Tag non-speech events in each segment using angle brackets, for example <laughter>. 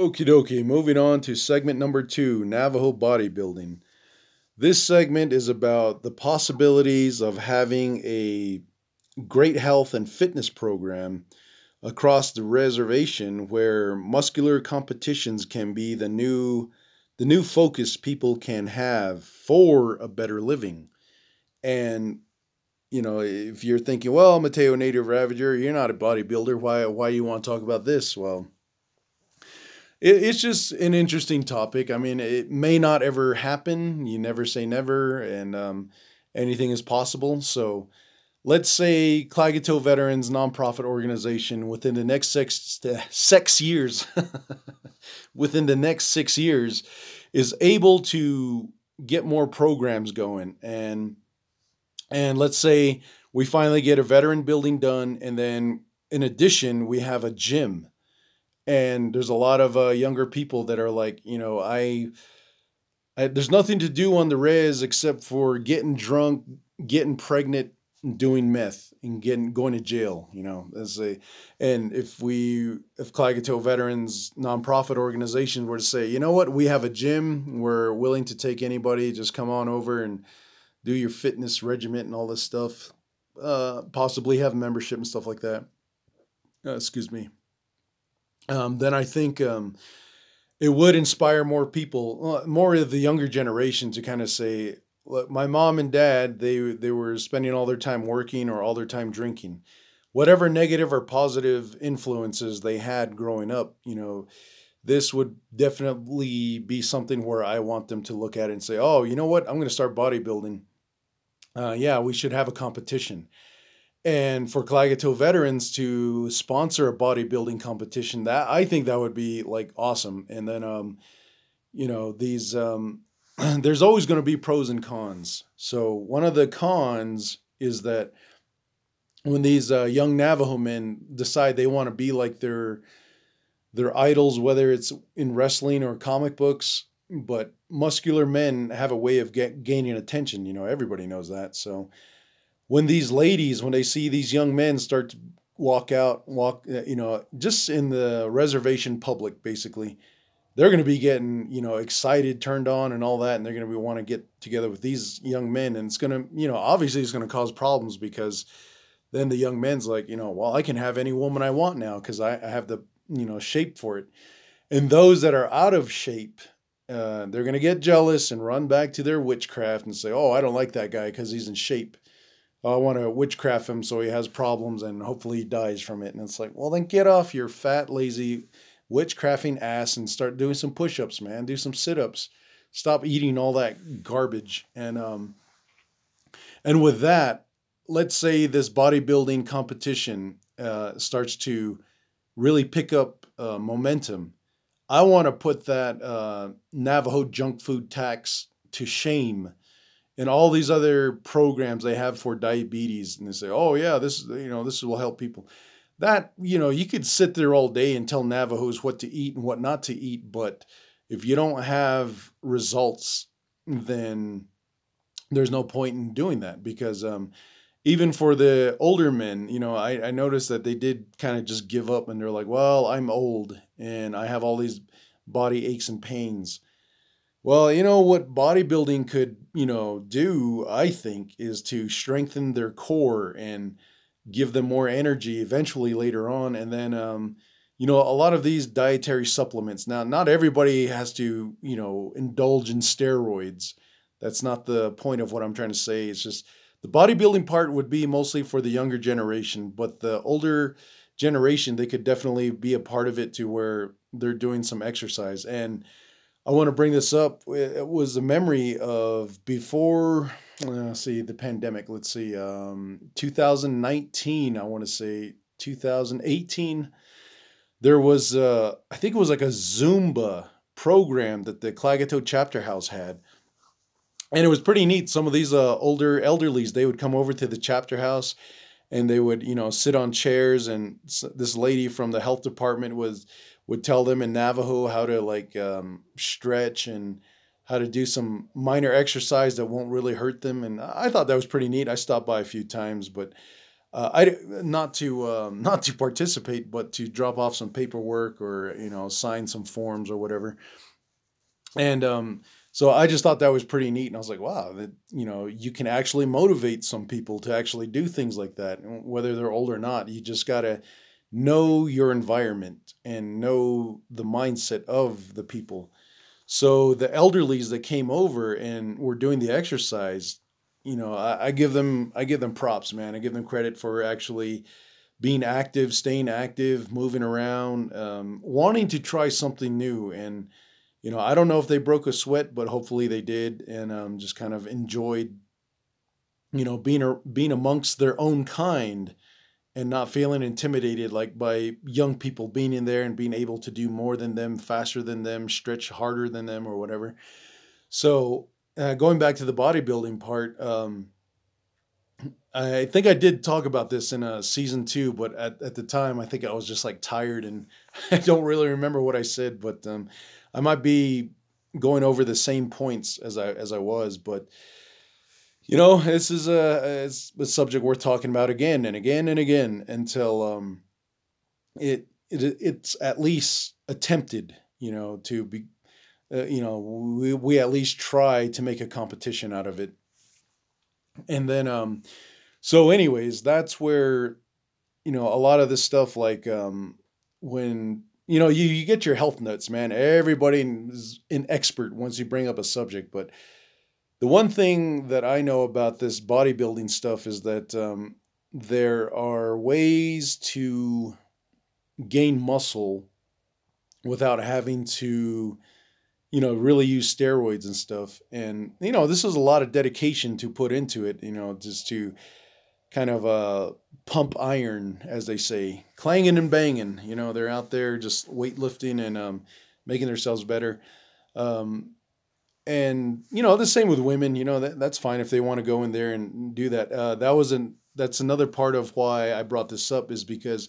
Okie dokie, moving on to segment number two Navajo bodybuilding. This segment is about the possibilities of having a great health and fitness program across the reservation where muscular competitions can be the new the new focus people can have for a better living. And you know, if you're thinking, well, Mateo Native Ravager, you're not a bodybuilder, why why you want to talk about this? Well, it, it's just an interesting topic. I mean, it may not ever happen. You never say never, and um, anything is possible. So, let's say Klagetoh Veterans nonprofit organization within the next six six years, <laughs> within the next six years, is able to get more programs going and and let's say we finally get a veteran building done and then in addition we have a gym and there's a lot of uh, younger people that are like you know I, I there's nothing to do on the res except for getting drunk getting pregnant doing meth and getting going to jail you know as a and if we if Klagetoh veterans nonprofit organization were to say you know what? We have a gym. We're willing to take anybody. Just come on over and do your fitness regiment and all this stuff. Uh possibly have membership and stuff like that. Uh, excuse me um, then I think um, it would inspire more people, more of the younger generation, to kind of say, "Look, my mom and dad they they were spending all their time working or all their time drinking, whatever negative or positive influences they had growing up, you know." This would definitely be something where I want them to look at it and say, "Oh, you know what? I'm going to start bodybuilding. Uh, yeah, we should have a competition." And for Klagetoh veterans to sponsor a bodybuilding competition, that I think that would be like awesome. And then, um, you know, these um, <clears throat> there's always going to be pros and cons. So one of the cons is that when these uh, young Navajo men decide they want to be like their their idols, whether it's in wrestling or comic books, but muscular men have a way of get, gaining attention. You know, everybody knows that. So when these ladies, when they see these young men start to walk out, walk, uh, you know, just in the reservation public, basically, they're going to be getting, you know, excited, turned on, and all that, and they're going to be want to get together with these young men, and it's going to, you know, obviously it's going to cause problems because then the young men's like, you know, well, I can have any woman I want now because I, I have the, you know, shape for it, and those that are out of shape. Uh, they're going to get jealous and run back to their witchcraft and say, "Oh, I don't like that guy because he's in shape." I want to witchcraft him so he has problems and hopefully he dies from it. And it's like, well, then get off your fat, lazy witchcrafting ass and start doing some push ups, man. Do some sit ups. Stop eating all that garbage. And, um, and with that, let's say this bodybuilding competition uh, starts to really pick up uh, momentum. I want to put that uh, Navajo junk food tax to shame and all these other programs they have for diabetes and they say oh yeah this you know this will help people. That you know you could sit there all day and tell navajos what to eat and what not to eat but if you don't have results then there's no point in doing that because um, even for the older men you know i, I noticed that they did kind of just give up and they're like well i'm old and i have all these body aches and pains well, you know what bodybuilding could, you know, do, I think, is to strengthen their core and give them more energy eventually later on. And then, um, you know, a lot of these dietary supplements. Now, not everybody has to, you know, indulge in steroids. That's not the point of what I'm trying to say. It's just the bodybuilding part would be mostly for the younger generation, but the older generation, they could definitely be a part of it to where they're doing some exercise. And, I want to bring this up. It was a memory of before, uh, see, the pandemic. Let's see, um, 2019, I want to say 2018. There was, uh, I think it was like a Zumba program that the Klagetoh chapter house had. And it was pretty neat. Some of these uh, older elderlies, they would come over to the chapter house and they would, you know, sit on chairs. And this lady from the health department was would tell them in Navajo how to like um, stretch and how to do some minor exercise that won't really hurt them. And I thought that was pretty neat. I stopped by a few times, but uh, I not to um, <laughs> not to participate, but to drop off some paperwork or you know sign some forms or whatever. And um, so I just thought that was pretty neat, and I was like, wow, that you know you can actually motivate some people to actually do things like that, whether they're old or not. You just gotta know your environment and know the mindset of the people. So the elderlies that came over and were doing the exercise, you know, I, I, give them I give them props, man. I give them credit for actually being active, staying active, moving around, um, wanting to try something new. And you know, I don't know if they broke a sweat, but hopefully they did, and um, just kind of enjoyed, you know, being a, being amongst their own kind and not feeling intimidated like by young people being in there and being able to do more than them, faster than them, stretch harder than them, or whatever. So uh, going back to the bodybuilding part, um, I think I did talk about this in a uh, season two, but at, at the time I think I was just like tired and <laughs> I don't really remember what I said, but um, I might be going over the same points as I as I was, but you know this is a, a subject worth talking about again and again and again until um, it, it it's at least attempted, you know, to be uh, you know, we, we at least try to make a competition out of it. And then, um, so anyways, that's where, you know, a lot of this stuff, like, um, when, you know, you, you get your health nuts, man, everybody is an expert once you bring up a subject. But the one thing that I know about this bodybuilding stuff is that, um, there are ways to gain muscle without having to you know, really use steroids and stuff. And, you know, this is a lot of dedication to put into it, you know, just to kind of uh, pump iron, as they say, clanging and banging. You know, they're out there just weightlifting and um, making themselves better. Um, and, you know, the same with women, you know, that, that's fine if they want to go in there and do that. Uh, that wasn't, that's another part of why I brought this up is because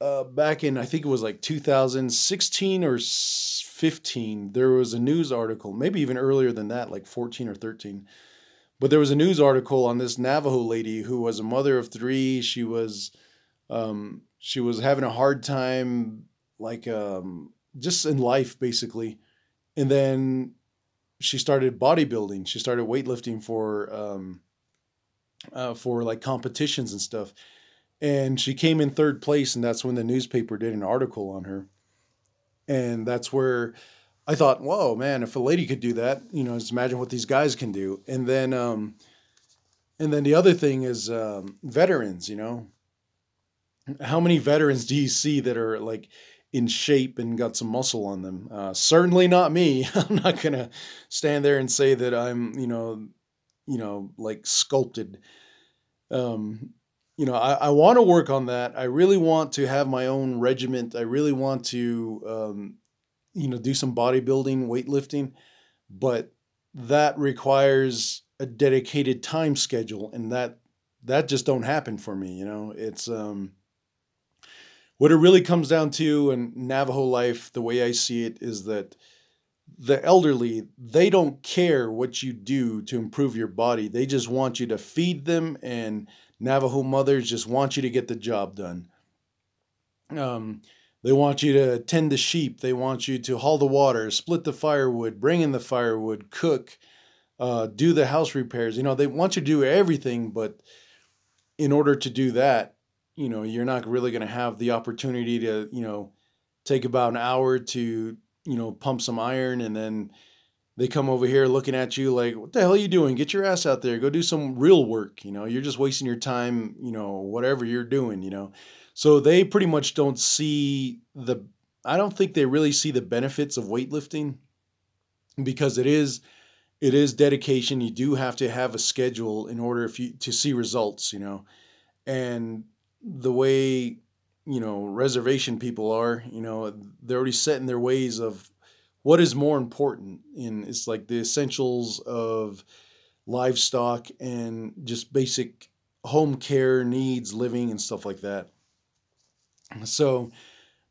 uh, back in, I think it was like 2016 or 15, there was a news article, maybe even earlier than that, like 14 or 13. But there was a news article on this Navajo lady who was a mother of three. She was, um, she was having a hard time, like, um, just in life, basically. And then she started bodybuilding. She started weightlifting for, um, uh, for like competitions and stuff. And she came in third place, and that's when the newspaper did an article on her and that's where I thought, whoa, man, if a lady could do that, you know, just imagine what these guys can do. And then, um, and then the other thing is um, veterans. You know, how many veterans do you see that are like in shape and got some muscle on them? Uh, certainly not me. <laughs> I'm not gonna stand there and say that I'm, you know, you know, like sculpted. Um, you know, I, I want to work on that. I really want to have my own regiment. I really want to, um, you know, do some bodybuilding, weightlifting, but that requires a dedicated time schedule, and that that just don't happen for me. You know, it's um, what it really comes down to in Navajo life. The way I see it is that the elderly they don't care what you do to improve your body. They just want you to feed them and Navajo mothers just want you to get the job done. Um, they want you to tend the sheep. They want you to haul the water, split the firewood, bring in the firewood, cook, uh, do the house repairs. You know, they want you to do everything, but in order to do that, you know, you're not really going to have the opportunity to, you know, take about an hour to, you know, pump some iron and then they come over here looking at you like, what the hell are you doing? Get your ass out there. Go do some real work. You know, you're just wasting your time, you know, whatever you're doing, you know. So they pretty much don't see the, I don't think they really see the benefits of weightlifting because it is, it is dedication. You do have to have a schedule in order if you, to see results, you know. And the way, you know, reservation people are, you know, they're already set in their ways of what is more important in it's like the essentials of livestock and just basic home care needs living and stuff like that. So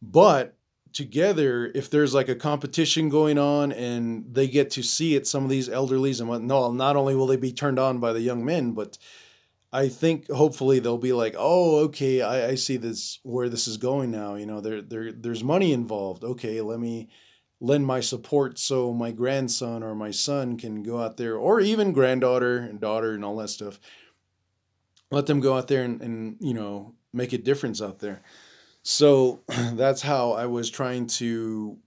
but together if there's like a competition going on and they get to see it some of these elderlies and what no not only will they be turned on by the young men but I think hopefully they'll be like, oh, okay, I, I see this where this is going now. You know, there there there's money involved. Okay, let me lend my support so my grandson or my son can go out there, or even granddaughter and daughter and all that stuff. Let them go out there and, and you know make a difference out there. So <clears throat> that's how I was trying to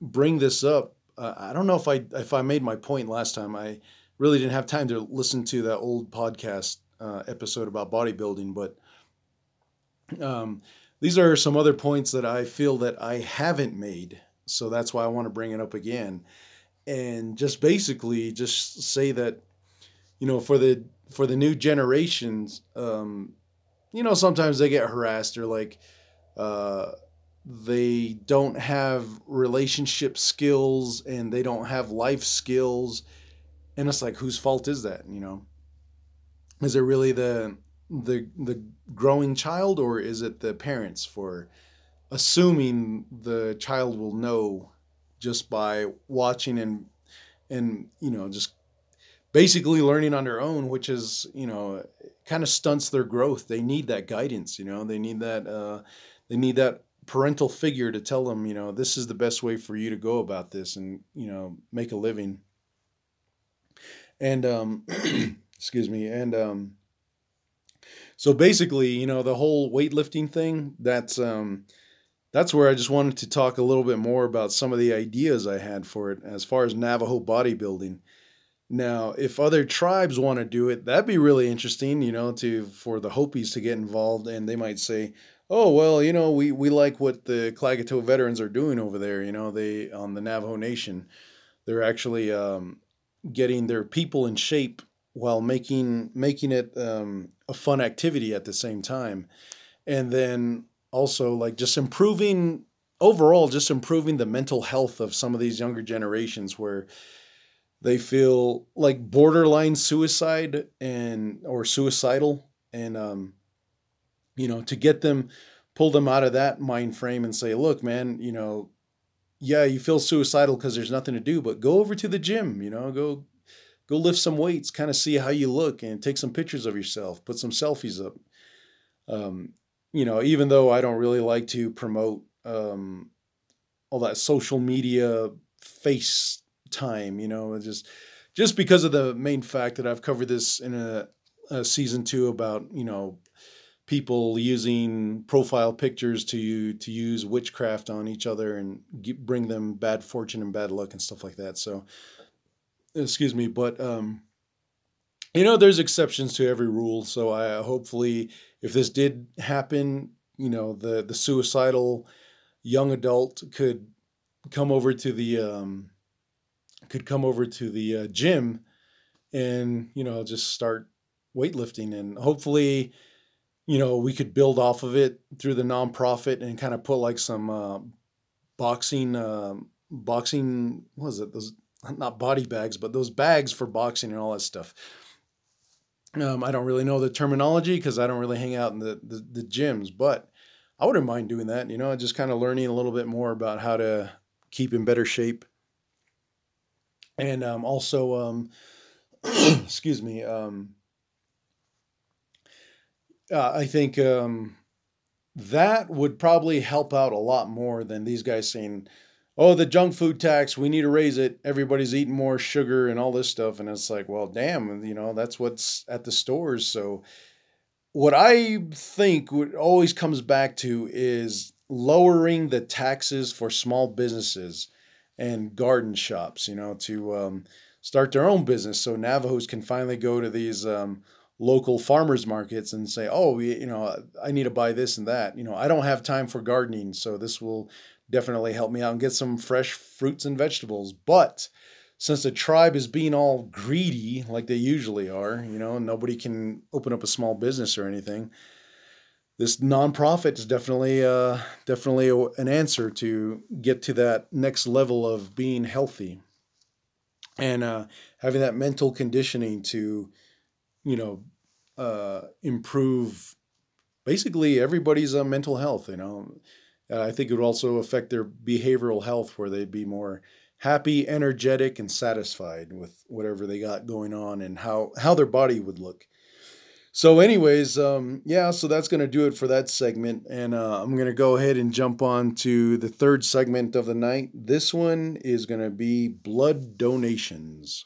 bring this up. Uh, I don't know if I if I made my point last time. I really didn't have time to listen to that old podcast uh, episode about bodybuilding, but um, these are some other points that I feel that I haven't made. So that's why I want to bring it up again. And just basically just say that, you know, for the for the new generations, um, you know, sometimes they get harassed or like uh, they don't have relationship skills and they don't have life skills. And it's like, whose fault is that? You know, is it really the the the growing child or is it the parents for assuming the child will know just by watching and and you know just basically learning on their own which is you know kind of stunts their growth. They need that guidance you know? They need that uh, they need that parental figure to tell them you know this is the best way for you to go about this and you know make a living. And um <clears throat> excuse me and um so basically you know the whole weightlifting thing that's um that's where i just wanted to talk a little bit more about some of the ideas i had for it as far as navajo bodybuilding. Now if other tribes want to do it that'd be really interesting you know to for the hopis to get involved and they might say oh well you know we we like what the klagetoh veterans are doing over there you know they on the navajo nation. They're actually um, getting their people in shape while making making it um, a fun activity at the same time, and then also like just improving overall, just improving the mental health of some of these younger generations where they feel like borderline suicide and or suicidal and um, you know to get them pull them out of that mind frame and say look man you know yeah you feel suicidal because there's nothing to do but go over to the gym you know go go lift some weights, kind of see how you look, and take some pictures of yourself, put some selfies up. Um, you know, even though I don't really like to promote um, all that social media face time, you know, just just because of the main fact that I've covered this in a, a season two about you know people using profile pictures to to use witchcraft on each other and bring them bad fortune and bad luck and stuff like that. So excuse me, but um, you know, there's exceptions to every rule. So I hopefully, if this did happen, you know, the the suicidal young adult could come over to the um, could come over to the uh, gym and you know just start weightlifting and hopefully you know we could build off of it through the nonprofit and kind of put like some uh, boxing uh, boxing what is it those not body bags, but those bags for boxing and all that stuff. Um, I don't really know the terminology because I don't really hang out in the, the, the gyms, but I wouldn't mind doing that. You know, just kind of learning a little bit more about how to keep in better shape, and um, also, um, <clears throat> excuse me, um, uh, I think um, that would probably help out a lot more than these guys saying oh, the junk food tax, we need to raise it. Everybody's eating more sugar and all this stuff. And it's like, well, damn, you know, that's what's at the stores. So, what I think what always comes back to is lowering the taxes for small businesses and garden shops, you know, to um, start their own business. So Navajos can finally go to these um, local farmers markets and say, oh, you know, I need to buy this and that. You know, I don't have time for gardening, so this will definitely help me out and get some fresh fruits and vegetables. But since the tribe is being all greedy like they usually are, you know, nobody can open up a small business or anything. This nonprofit is definitely uh, definitely an answer to get to that next level of being healthy and uh, having that mental conditioning to, you know, uh, improve basically everybody's uh, mental health. You know, uh, I think it would also affect their behavioral health, where they'd be more happy, energetic, and satisfied with whatever they got going on and how, how their body would look. So, anyways, um, yeah, so that's going to do it for that segment. And uh, I'm going to go ahead and jump on to the third segment of the night. This one is going to be blood donations.